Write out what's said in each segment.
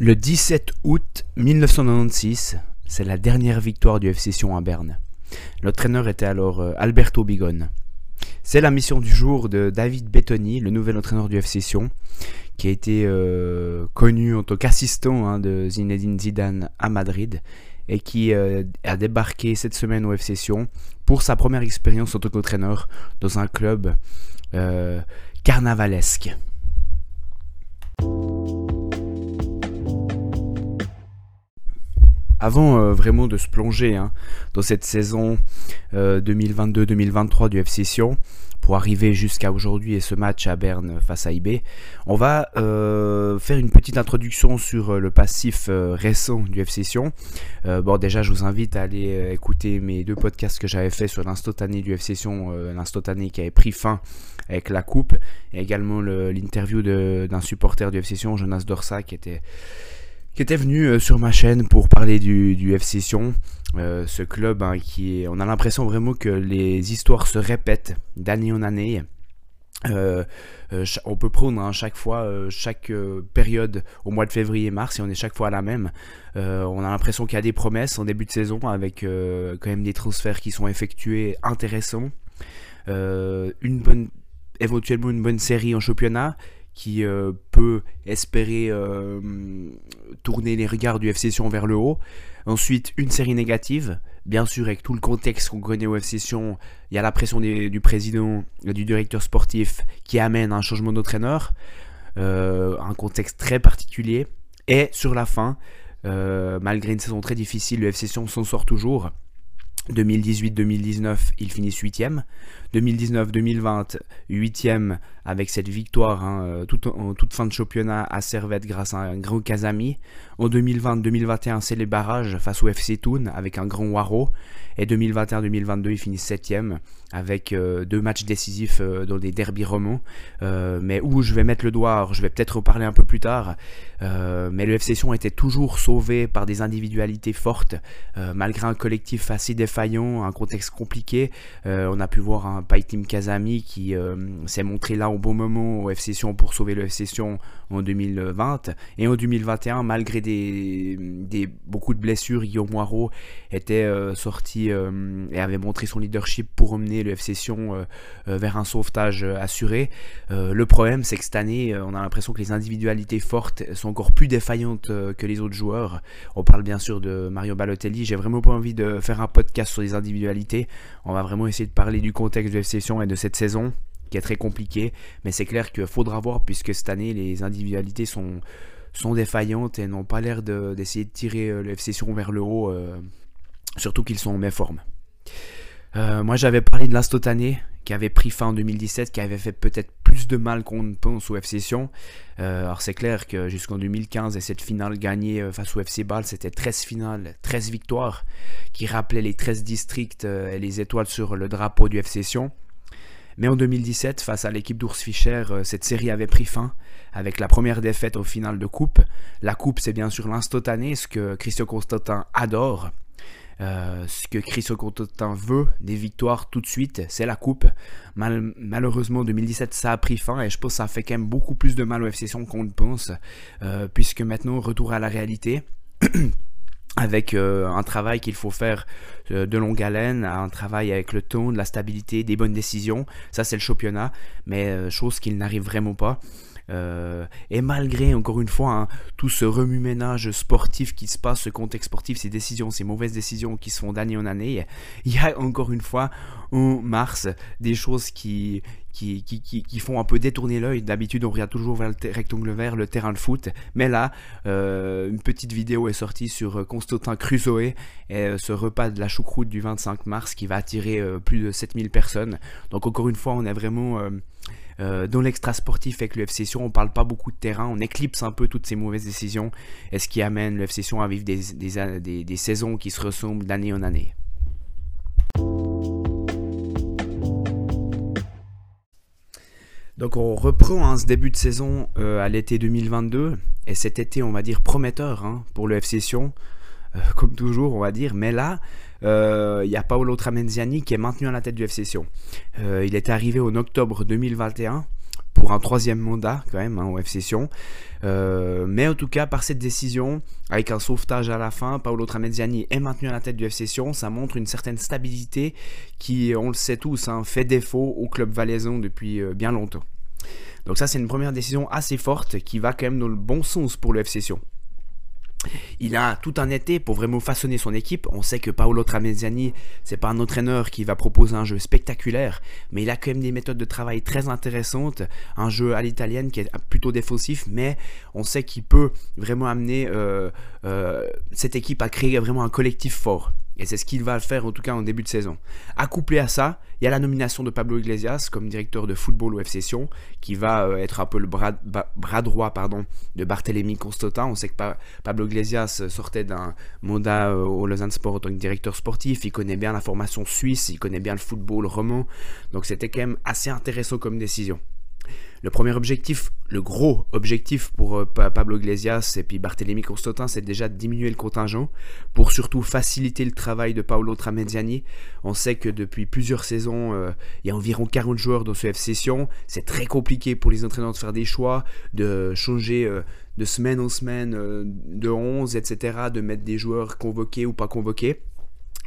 Le 17 août 1996, c'est la dernière victoire du FC Sion à Berne. L'entraîneur était alors euh, Alberto Bigone. C'est la mission du jour de David Bettoni, le nouvel entraîneur du FC Sion, qui a été euh, connu en tant qu'assistant hein, de Zinedine Zidane à Madrid et qui euh, a débarqué cette semaine au FC Sion pour sa première expérience en tant qu'entraîneur dans un club carnavalesque. Avant euh, vraiment de se plonger hein, dans cette saison 2022-2023 euh, du FC Sion, pour arriver jusqu'à aujourd'hui et ce match à Berne face à IB, on va euh, faire une petite introduction sur le passif récent du FC Sion. bon, déjà, je vous invite à aller écouter mes deux podcasts que j'avais fait sur l'instantané du FC Sion, l'instantané qui avait pris fin avec la coupe, et également l'interview d'un supporter du FC Sion, Jonas Dorsa, qui était qui était venu euh, sur ma chaîne pour parler du, du FC Sion, euh, ce club hein, qui est, on a l'impression vraiment que les histoires se répètent d'année en année. Euh, on peut prendre hein, chaque fois, chaque période au mois de février-mars, et on est chaque fois à la même. on a l'impression qu'il y a des promesses en début de saison avec quand même des transferts qui sont effectués intéressants. une bonne, éventuellement une bonne série en championnat qui euh, peut espérer euh, tourner les regards du FC Sion vers le haut. Ensuite, une série négative. Bien sûr, avec tout le contexte qu'on connaît au FC Sion, il y a la pression du président du directeur sportif qui amène un changement d'entraîneur. Euh, un contexte très particulier. Et sur la fin, malgré une saison très difficile, le FC Sion s'en sort toujours. 2018-2019, il finit 8ème. 2019-2020, 8ème avec cette victoire hein, euh, en toute fin de championnat à Servette grâce à un grand Kazami. En 2020-2021, c'est les barrages face au FC Thun avec un grand Waro. Et 2021-2022, il finit 7ème avec euh, deux matchs décisifs euh, dans des derbies romans. mais où je vais mettre le doigt, je vais peut-être reparler un peu plus tard. mais le FC Sion était toujours sauvé par des individualités fortes, malgré un collectif assez défaillant, un contexte compliqué. on a pu voir un Paitim Kazami qui s'est montré là au bon moment au FC Sion pour sauver le FC Sion en 2020. Et en 2021, malgré des, beaucoup de blessures, Guillaume Moirot était euh, sorti euh, et avait montré son leadership pour emmener le FC Sion euh, vers un sauvetage assuré. le problème, c'est que cette année, on a l'impression que les individualités fortes sont encore plus défaillantes que les autres joueurs. On parle bien sûr de Mario Balotelli. J'ai vraiment pas envie de faire un podcast sur les individualités. On va vraiment essayer de parler du contexte du FC Sion et de cette saison qui est très compliqué. Mais c'est clair qu'il faudra voir, puisque cette année, les individualités sont, défaillantes et n'ont pas l'air d'essayer de, tirer euh, le FC vers le haut, euh, surtout qu'ils sont en méforme. Euh, moi, j'avais parlé de l'Instantané, qui avait pris fin en 2017, qui avait fait peut-être plus de mal qu'on ne pense au FC Sion. alors c'est clair que jusqu'en 2015 et cette finale gagnée face au FC Bâle, c'était 13 finales, 13 victoires, qui rappelaient les 13 districts et les étoiles sur le drapeau du FC Sion. Mais en 2017, face à l'équipe d'Ours Fischer, euh, cette série avait pris fin avec la première défaite au final de coupe. La coupe, c'est bien sûr l'instantané, ce que Christian Constantin adore. Euh, ce que Christian Constantin veut, des victoires tout de suite, c'est la coupe. Mal, malheureusement, 2017, ça a pris fin et je pense que ça fait quand même beaucoup plus de mal au FC qu'on ne pense, euh, puisque maintenant, retour à la réalité. avec euh, un travail qu'il faut faire de longue haleine, un travail avec le ton, de la stabilité, des bonnes décisions. Ça, c'est le championnat, mais chose qu'il n'arrive vraiment pas. Et malgré, encore une fois, hein, tout ce remue-ménage sportif qui se passe, ce contexte sportif, ces décisions, ces mauvaises décisions qui se font d'année en année, il y a encore une fois, en mars, des choses qui, qui, qui, font un peu détourner l'œil. D'habitude, on regarde toujours vers le rectangle vert, le terrain de foot. Mais là, euh, une petite vidéo est sortie sur euh, Constantin Crusoe et euh, ce repas de la choucroute du 25 mars qui va attirer plus de 7000 personnes. Donc encore une fois, on est vraiment... dans l'extra sportif avec le FC Sion, on parle pas beaucoup de terrain, on éclipse un peu toutes ces mauvaises décisions et ce qui amène le FC Sion à vivre des, saisons qui se ressemblent d'année en année? Donc on reprend hein, ce début de saison euh, à l'été 2022 et cet été on va dire prometteur hein, pour le FC euh, comme toujours on va dire. Mais là euh, il y a Paolo Tramenziani qui est maintenu à la tête du FC Sion. il est arrivé en octobre 2021 pour un troisième mandat quand même hein, au FC Sion. Euh, mais en tout cas, par cette décision, avec un sauvetage à la fin, Paolo Trameziani est maintenu à la tête du FC Sion. Ça montre une certaine stabilité qui, on le sait tous, hein, fait défaut au club valaisan depuis euh, bien longtemps. Donc ça, c'est une première décision assez forte qui va quand même dans le bon sens pour le FC Sion. Il a tout un été pour vraiment façonner son équipe. On sait que Paolo Trameziani, c'est pas un entraîneur qui va proposer un jeu spectaculaire, mais il a quand même des méthodes de travail très intéressantes. Un jeu à l'italienne qui est plutôt défensif, mais on sait qu'il peut vraiment amener euh, euh, cette équipe à créer vraiment un collectif fort. Et c'est ce qu'il va faire en tout cas en début de saison. Accouplé à ça, il y a la nomination de Pablo Iglesias comme directeur de football au FC Sion, qui va euh, être un peu le bras, droit pardon, de Barthélemy Constantin. On sait que Pablo Iglesias sortait d'un mandat euh, au Lausanne Sport en tant que directeur sportif. Il connaît bien la formation suisse, il connaît bien le football roman. Donc c'était quand même assez intéressant comme décision. Le premier objectif, le gros objectif pour euh, Pablo Iglesias et puis Barthélemy Constantin, c'est déjà de diminuer le contingent pour surtout faciliter le travail de Paolo Trameziani. On sait que depuis plusieurs saisons, euh, il y a environ 40 joueurs dans ce FC Sion. C'est très compliqué pour les entraîneurs de faire des choix, de changer euh, de semaine en semaine de 11, etc., de mettre des joueurs convoqués ou pas convoqués.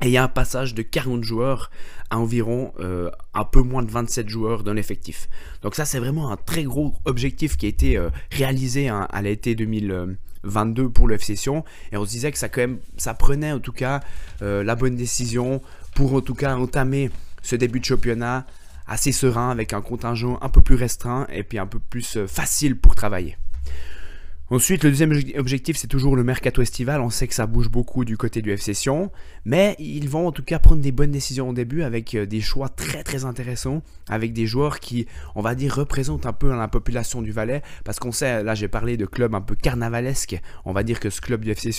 Et il y a un passage de 40 joueurs à environ euh, un peu moins de 27 joueurs dans l'effectif. Donc ça c'est vraiment un très gros objectif qui a été euh, réalisé hein, à l'été 2022 pour le FC Sion. Et on se disait que ça, quand même, ça prenait en tout cas euh, la bonne décision pour en tout cas entamer ce début de championnat assez serein avec un contingent un peu plus restreint et puis un peu plus facile pour travailler. Ensuite, le deuxième objectif, c'est toujours le mercato estival. On sait que ça bouge beaucoup du côté du FC mais ils vont en tout cas prendre des bonnes décisions au début avec euh, des choix très très intéressants, avec des joueurs qui, on va dire, représentent un peu la population du Valais, parce qu'on sait, là j'ai parlé de clubs un peu carnavalesques, on va dire que ce club du FC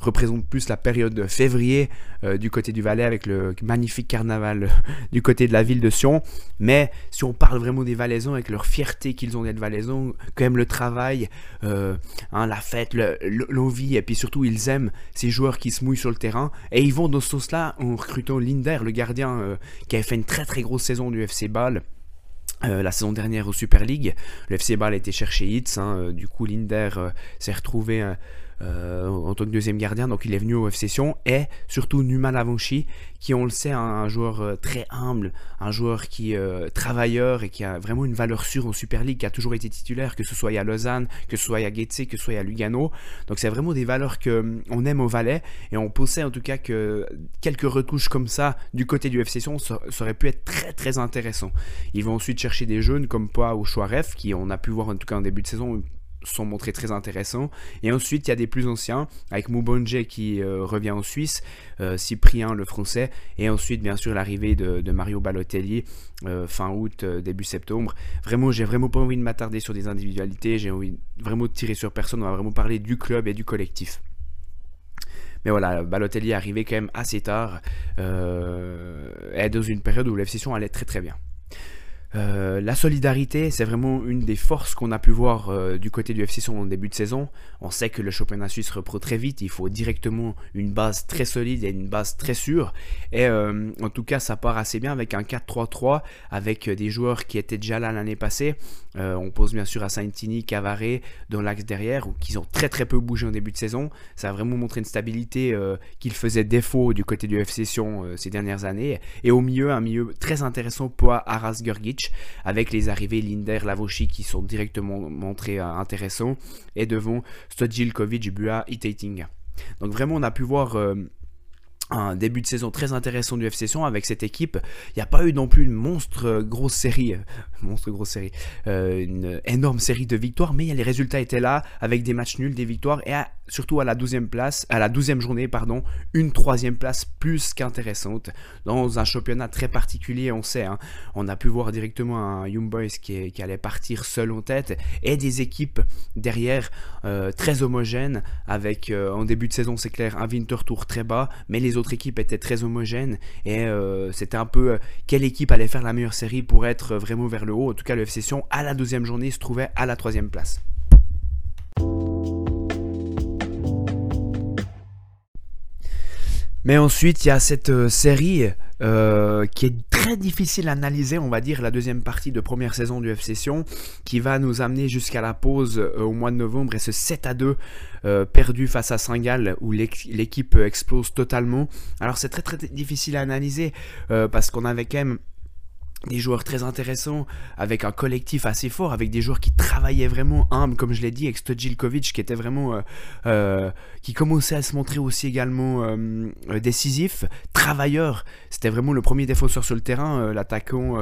représente plus la période de février euh, du côté du Valais avec le magnifique carnaval du côté de la ville de Sion, mais si on parle vraiment des Valaisans avec leur fierté qu'ils ont d'être Valaisans, quand même le travail, euh, hein, la fête, l'envie, et puis surtout ils aiment ces joueurs qui se mouillent sur le terrain. Et ils vont dans ce sens-là en recrutant Linder, le gardien euh, qui avait fait une très très grosse saison du FC Bâle. Euh, la saison dernière au Super League, le FC Bâle a été chercher Hitz, hein, du coup Linder s'est retrouvé euh, en tant que deuxième gardien, donc il est venu au FC Sion, et surtout Numan Avanchi, qui on le sait, un, joueur euh, très humble, un joueur qui euh, travailleur et qui a vraiment une valeur sûre en Super League, qui a toujours été titulaire, que ce soit à Lausanne, que ce soit à Getse, que ce soit à Lugano. Donc c'est vraiment des valeurs que on aime au Valais, et on pensait en tout cas que quelques retouches comme ça du côté du FC Sion, ça, aurait pu être très très intéressant. Ils vont ensuite chercher des jeunes comme Poa ou Chouaref, qui on a pu voir en tout cas en début de saison sont montrés très intéressants. Et ensuite, il y a des plus anciens, avec Moubonje qui euh, revient en Suisse, euh, Cyprien le français, et ensuite, bien sûr, l'arrivée de, Mario Balotelli euh, fin août, début septembre. Vraiment, j'ai vraiment pas envie de m'attarder sur des individualités, j'ai envie vraiment de tirer sur personne, on va vraiment parler du club et du collectif. Mais voilà, Balotelli est arrivé quand même assez tard, et dans une période où session allait très très bien. Euh, la solidarité, c'est vraiment une des forces qu'on a pu voir euh, du côté du FC Sion en début de saison. On sait que le championnat suisse reprend très vite, il faut directement une base très solide et une base très sûre. Et euh, en tout cas, ça part assez bien avec un 4-3-3, avec des joueurs qui étaient déjà là l'année passée. on pose bien sûr à Saintini, Cavaré dans l'axe derrière, qui ont très très peu bougé en début de saison. Ça a vraiment montré une stabilité qu'il faisait défaut du côté du FC Sion ces dernières années. Et au milieu, un milieu très intéressant pour Aras Avec les arrivées Linder, Lavochi qui sont directement montrés euh, intéressants, et devant Stojilkovic, Bua, Itating. Donc vraiment, on a pu voir euh, un début de saison très intéressant du FC Sion avec cette équipe. Il n'y a pas eu non plus une monstre euh, grosse série, monstre grosse série, une énorme série de victoires, mais les résultats étaient là avec des matchs nuls, des victoires et à surtout à la 12 place, à la 12 journée, pardon, une troisième place plus qu'intéressante dans un championnat très particulier, on sait. Hein. on a pu voir directement un Young Boys qui, allait partir seul en tête et des équipes derrière euh, très homogènes avec euh, en début de saison, c'est clair, un Winter Tour très bas, mais les autres équipes étaient très homogènes et euh, c'était un peu quelle équipe allait faire la meilleure série pour être vraiment vers le haut. En tout cas, le FC Sion à la 12 journée se trouvait à la troisième place. Mais ensuite, il y a cette euh, série euh, qui est très difficile à analyser, on va dire, la deuxième partie de première saison du FC Sion, qui va nous amener jusqu'à la pause euh, au mois de novembre et ce 7 à 2 euh, perdu face à Saint-Gall où l'équipe explose totalement. Alors c'est très très difficile à analyser parce qu'on avait quand même des joueurs très intéressants, avec un collectif assez fort, avec des joueurs qui travaillaient vraiment humble, comme je l'ai dit, avec Stojilkovic qui était vraiment, euh, euh, qui commençait à se montrer aussi également euh, décisif, travailleur. C'était vraiment le premier défenseur sur le terrain, l'attaquant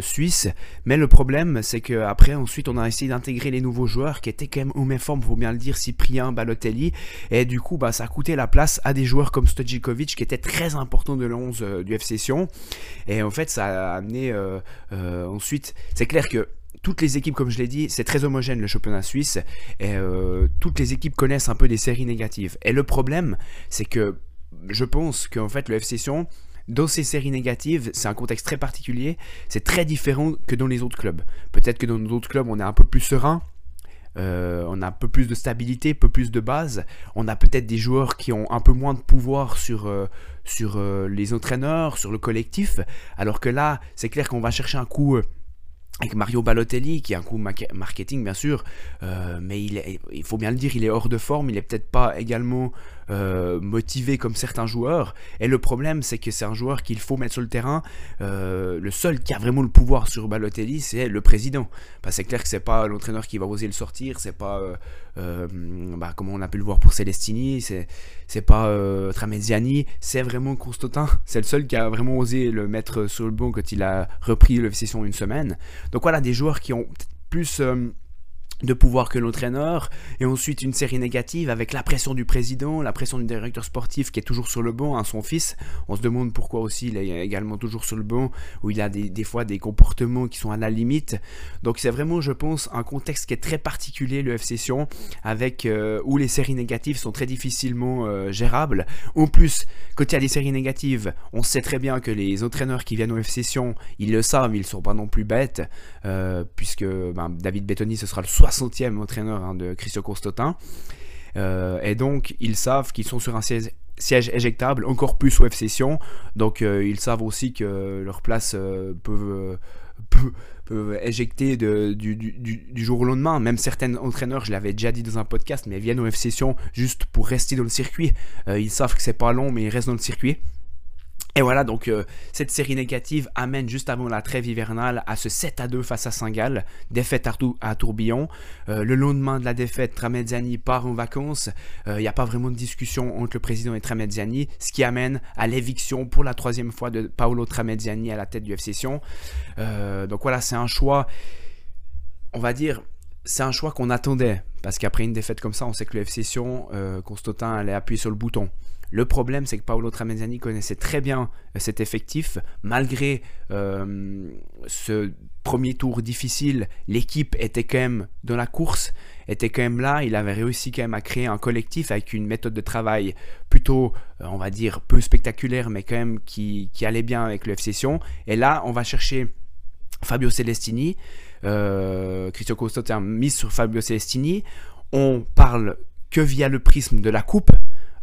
suisse. Mais le problème, c'est que après, ensuite, on a essayé d'intégrer les nouveaux joueurs qui étaient quand même au même forme, faut bien le dire, Cyprien, Balotelli, et du coup, bah, ça a coûté la place à des joueurs comme Stojilkovic qui était très important de l'11 du FC Sion. Et en fait, ça amener euh, euh, ensuite. C'est clair que toutes les équipes, comme je l'ai dit, c'est très homogène le championnat suisse. Et euh, toutes les équipes connaissent un peu des séries négatives. Et le problème, c'est que je pense qu'en fait, le FC Sion, dans ces séries négatives, c'est un contexte très particulier. C'est très différent que dans les autres clubs. Peut-être que dans d'autres clubs, on est un peu plus serein. Euh, on a un peu plus de stabilité, un peu plus de base. On a peut-être des joueurs qui ont un peu moins de pouvoir sur, euh, euh, les entraîneurs, sur le collectif. Alors que là, c'est clair qu'on va chercher un coup avec Mario Balotelli, qui a un coup marketing bien sûr, mais il, faut bien le dire, il est hors de forme, il est peut-être pas également euh, motivé comme certains joueurs. Et le problème, c'est que c'est un joueur qu'il faut mettre sur le terrain. Euh, le seul qui a vraiment le pouvoir sur Balotelli, c'est le président. Bah, c'est clair que c'est pas l'entraîneur qui va oser le sortir, c'est pas euh, bah, comme on a pu le voir pour Celestini, c'est c'est pas Trameziani, c'est vraiment Constantin. C'est le seul qui a vraiment osé le mettre sur le banc quand il a repris le session une semaine. Donc voilà, des joueurs qui ont plus de pouvoir que l'entraîneur, et ensuite une série négative avec la pression du président, la pression du directeur sportif qui est toujours sur le banc, hein, son fils. On se demande pourquoi aussi il est également toujours sur le banc, où il a des, fois des comportements qui sont à la limite. Donc c'est vraiment, je pense, un contexte qui est très particulier, le FC Sion, avec, euh, où les séries négatives sont très difficilement euh, gérables. En plus, quand il y a des séries négatives, on sait très bien que les entraîneurs qui viennent au FC Sion, ils le savent, ils ne sont pas non plus bêtes, euh, puisque ben, David Bettoni, ce sera le 60e entraîneur hein, de Christian Constantin. Euh, et donc, ils savent qu'ils sont sur un siège, éjectable, encore plus au FC Sion. Donc, euh, ils savent aussi que leur place peuvent, éjecter de, du, du, jour au lendemain. Même certains entraîneurs, je l'avais déjà dit dans un podcast, mais viennent au FC Sion juste pour rester dans le circuit. ils savent que c'est pas long, mais ils restent dans le circuit. Et voilà, donc euh, cette série négative amène juste avant la trêve hivernale à ce 7 à 2 face à Saint-Gall, défaite à, Tourbillon. Euh, le lendemain de la défaite, Tramezzani part en vacances. Il euh, n'y a pas vraiment de discussion entre le président et Tramezzani, ce qui amène à l'éviction pour la troisième fois de Paolo Tramezzani à la tête du FC donc voilà, c'est un choix, on va dire, c'est un choix qu'on attendait. Parce qu'après une défaite comme ça, on sait que le FC Constantin allait appuyer sur le bouton. Le problème, c'est que Paolo Tramezzani connaissait très bien euh, cet effectif. Malgré euh, ce premier tour difficile, l'équipe était quand même dans la course, était quand même là. Il avait réussi quand même à créer un collectif avec une méthode de travail plutôt, euh, on va dire, peu spectaculaire, mais quand même qui, allait bien avec le. Et là, on va chercher Fabio Celestini. Euh, Christian Costa mise sur Fabio Celestini. On parle que via le prisme de la coupe.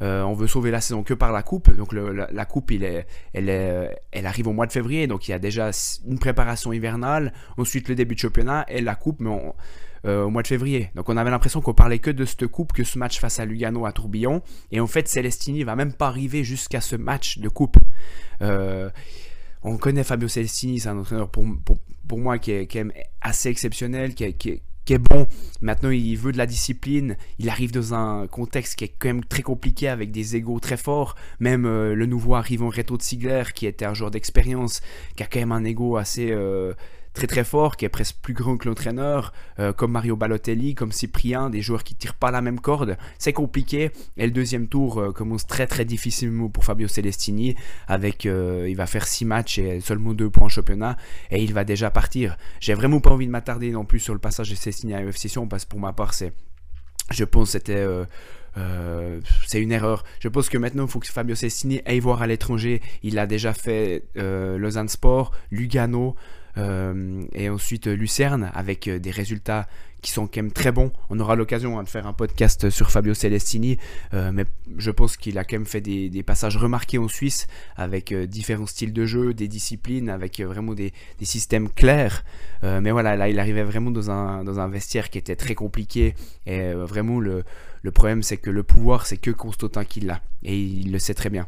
Euh, on veut sauver la saison que par la coupe. Donc la, coupe, est, elle, est, elle arrive au mois de février, donc il y a déjà une préparation hivernale, ensuite le début de championnat et la coupe mais euh, au mois de février. Donc on avait l'impression qu'on parlait que de cette coupe, que ce match face à Lugano à Tourbillon. Et en fait, Celestini va même pas arriver jusqu'à ce match de coupe. Euh, on connaît Fabio Celestini, c'est un entraîneur pour, moi qui est, assez exceptionnel, qui qui est bon. Maintenant, il veut de la discipline. Il arrive dans un contexte qui est quand même très compliqué avec des égaux très forts. Même euh, le nouveau arrivant Reto Ziegler, qui était un joueur d'expérience, qui a quand même un ego assez euh, très très fort, qui est presque plus grand que l'entraîneur, euh, comme Mario Balotelli, comme Cyprien, des joueurs qui tirent pas la même corde. C'est compliqué. Et le deuxième tour euh, commence très très difficilement pour Fabio Celestini, avec euh, il va faire 6 matchs et seulement 2 points en championnat, et il va déjà partir. J'ai vraiment pas envie de m'attarder non plus sur le passage de Celestini à UFC parce que pour ma part c'est je pense c'était c'est une erreur. Je pense que maintenant, il faut que Fabio Celestini aille voir à l'étranger. Il a déjà fait Lausanne Sport, Lugano, euh, et ensuite Lucerne avec euh, des résultats qui sont quand même très bons. On aura l'occasion hein, de faire un podcast sur Fabio Celestini, euh, mais je pense qu'il a quand même fait des, passages remarqués en Suisse avec euh, différents styles de jeu, des disciplines, avec vraiment des, systèmes clairs. mais voilà, là, il arrivait vraiment dans un, dans un vestiaire qui était très compliqué et vraiment le, le problème c'est que le pouvoir c'est que Constantin qui l'a et il le sait très bien.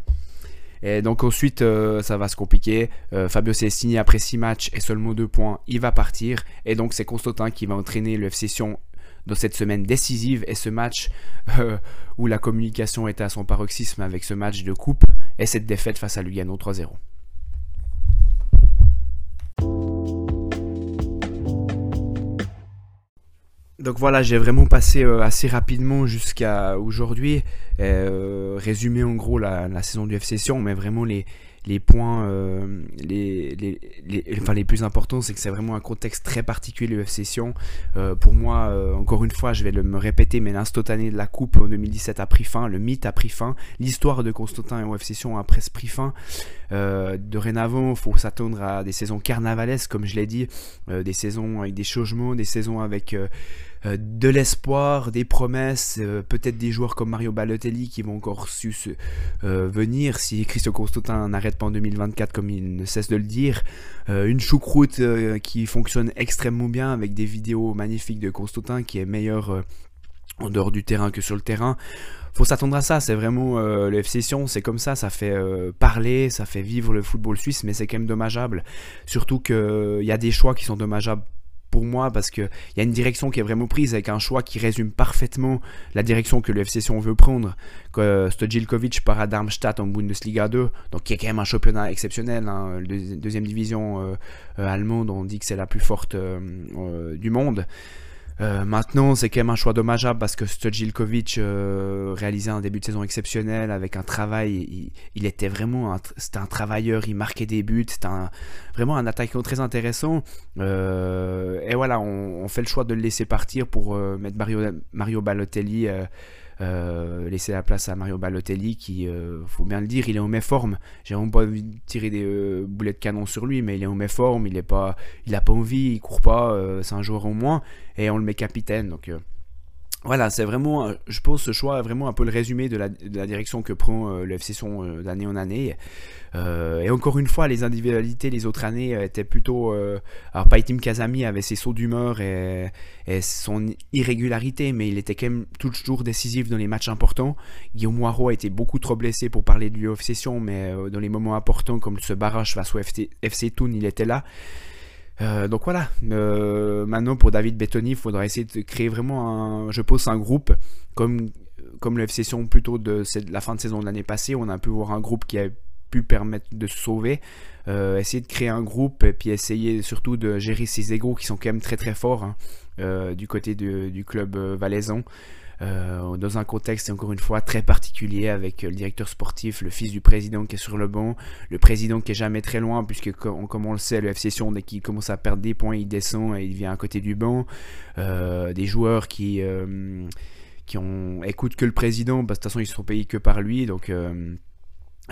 Et donc ensuite, euh, ça va se compliquer. Euh, Fabio Celestini, après 6 matchs et seulement 2 points, il va partir. Et donc c'est Constantin qui va entraîner le FC Sion dans cette semaine décisive et ce match euh, où la communication était à son paroxysme avec ce match de coupe et cette défaite face à Lugano 3-0. Donc voilà, j'ai vraiment passé euh, assez rapidement jusqu'à aujourd'hui. Euh, résumé en gros la, saison du FC Sion, mais vraiment les, les points euh, les, les, enfin, les plus importants, c'est que c'est vraiment un contexte très particulier le FC Sion. pour moi, encore une fois, je vais le, me répéter, mais l'instantané de la Coupe en 2017 a pris fin, le mythe a pris fin, l'histoire de Constantin et au FC Sion a presque pris fin. dorénavant, il faut s'attendre à des saisons carnavalesques, comme je l'ai dit, des saisons avec des changements, des saisons avec euh, de l'espoir, des promesses, euh, peut-être des joueurs comme Mario Balotelli qui vont encore su euh, venir si Christophe Constantin n'arrête pas en 2024 comme il ne cesse de le dire. une choucroute qui fonctionne extrêmement bien avec des vidéos magnifiques de Constantin qui est meilleur en dehors du terrain que sur le terrain. Faut s'attendre à ça, c'est vraiment le FC Sion, c'est comme ça, ça fait parler, ça fait vivre le football suisse, mais c'est quand même dommageable. Surtout qu'il y a des choix qui sont dommageables pour moi parce qu'il y a une direction qui est vraiment prise avec un choix qui résume parfaitement la direction que le FC Sion veut prendre. Que Stojilkovic part à Darmstadt en Bundesliga 2, donc qui est quand même un championnat exceptionnel. Hein, deuxième division euh, euh, allemande, on dit que c'est la plus forte euh, du monde. Euh, maintenant, c'est quand même un choix dommageable parce que Stojilkovic euh, réalisait un début de saison exceptionnel avec un travail. Il, était vraiment, c'était un travailleur. Il marquait des buts. C'était vraiment un attaquant très intéressant. Euh, et voilà, on, fait le choix de le laisser partir pour mettre Mario, Mario Balotelli euh, laisser la place à Mario Balotelli qui, euh, faut bien le dire, il est en. J'ai vraiment pas envie de tirer des euh, boulets de canon sur lui, mais il est en méforme, il est pas, il a pas envie, il court pas, c'est un joueur au moins, et on le met capitaine. Donc voilà, c'est vraiment, je pense, ce choix est vraiment un peu le résumé de la, direction que prend euh, le FC Son euh, d'année en année. Euh, et encore une fois, les individualités les autres années étaient plutôt. alors, Paitim Kazami avait ses sauts d'humeur et, son irrégularité, mais il était quand même toujours décisif dans les matchs importants. Guillaume Moirot a été beaucoup trop blessé pour parler de lui au FC Sion, mais dans les moments importants, comme ce barrage face au FC, FC Toon, il était là. Euh, donc voilà, euh, maintenant pour David Bettoni, il faudra essayer de créer vraiment, un, je pense, un groupe comme, comme le plutôt de, la fin de saison de l'année passée. On a pu voir un groupe qui a pu permettre de se sauver. Euh, essayer de créer un groupe et puis essayer surtout de gérer ses égaux qui sont quand même très très forts hein, du côté du club valaisan. Euh, dans un contexte encore une fois très particulier avec le directeur sportif, le fils du président qui est sur le banc, le président qui est jamais très loin puisque comme, on le sait le FC Sion dès qu'il commence à perdre des points il descend et il vient à côté du banc, euh, des joueurs qui euh, qui ont écoutent que le président parce que de toute façon ils sont payés que par lui donc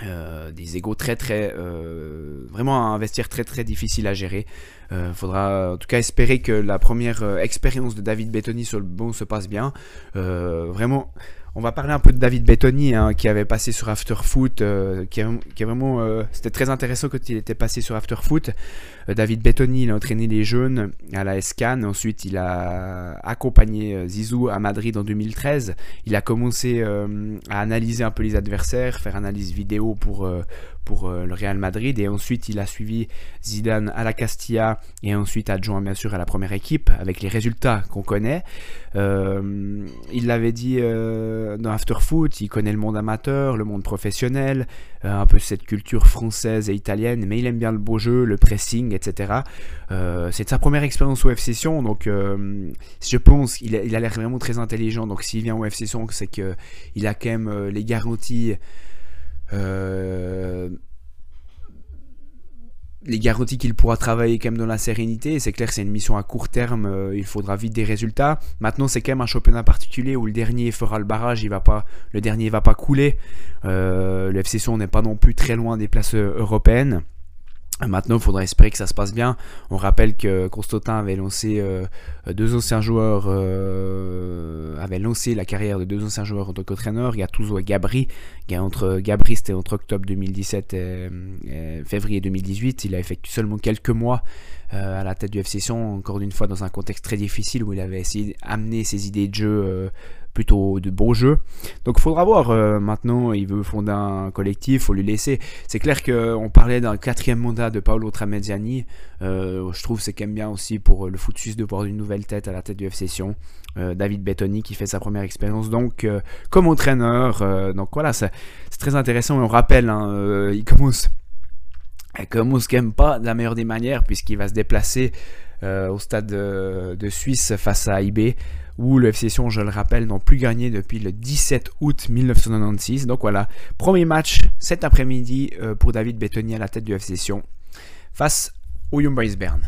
euh, des égaux très très euh, vraiment un vestiaire très très difficile à gérer. Euh, faudra en tout cas espérer que la première expérience de David Bettoni sur le bon se passe bien. vraiment on va parler un peu de David Bettoni, hein, qui avait passé sur Afterfoot, euh, qui, vraiment, euh, c'était très intéressant quand il était passé sur Afterfoot. Euh, David Bettoni, il a entraîné les jeunes à la SCAN. Ensuite, il a accompagné Zizou à Madrid en 2013. Il a commencé à analyser un peu les adversaires, faire analyse vidéo pour pour euh, le Real Madrid et ensuite il a suivi Zidane à la Castilla et ensuite adjoint bien sûr à la première équipe avec les résultats qu'on connaît. Euh, il l'avait dit euh, dans Afterfoot, il connaît le monde amateur, le monde professionnel, un peu cette culture française et italienne, mais il aime bien le beau jeu, le pressing, etc. c'est sa première expérience au FC Sion, donc je pense qu'il a, l'air vraiment très intelligent. Donc s'il vient au FC Sion, c'est qu'il a quand même les garanties les garanties qu'il pourra travailler quand même dans la sérénité. C'est clair, c'est une mission à court terme, euh, il faudra vite des résultats. Maintenant, c'est quand même un championnat particulier où le dernier fera le barrage, il va pas, le dernier va pas couler. Euh, le FC n'est pas non plus très loin des places européennes. Maintenant, il faudra espérer que ça se passe bien. On rappelle que Constantin avait lancé euh, deux anciens joueurs, euh, avait lancé la carrière de deux anciens joueurs en tant qu'entraîneur, Gattuso et Gabri. Entre, Gabri, c'était entre octobre 2017 et, février 2018. Il a effectué seulement quelques mois euh, à la tête du FC Sion, encore une fois dans un contexte très difficile où il avait essayé d'amener ses idées de jeu plutôt de beaux jeux. Donc il faudra voir. Euh, maintenant, il veut fonder un collectif, faut lui laisser. C'est clair qu'on parlait d'un quatrième mandat de Paolo Tramezzani. Euh, je trouve c'est quand même bien aussi pour le foot suisse de voir une nouvelle tête à la tête du FC Sion. Euh, David Bettoni qui fait sa première expérience donc comme entraîneur. donc voilà, c'est très intéressant. on rappelle, hein, il commence, quand pas de la meilleure des manières puisqu'il va se déplacer au stade de, de Suisse face à IB où le FC Sion, je le rappelle, n'ont plus gagné depuis le 17 août 1996. Donc voilà, premier match cet après-midi euh, pour David Bettoni à la tête du FC Sion face au Young Boys Bern.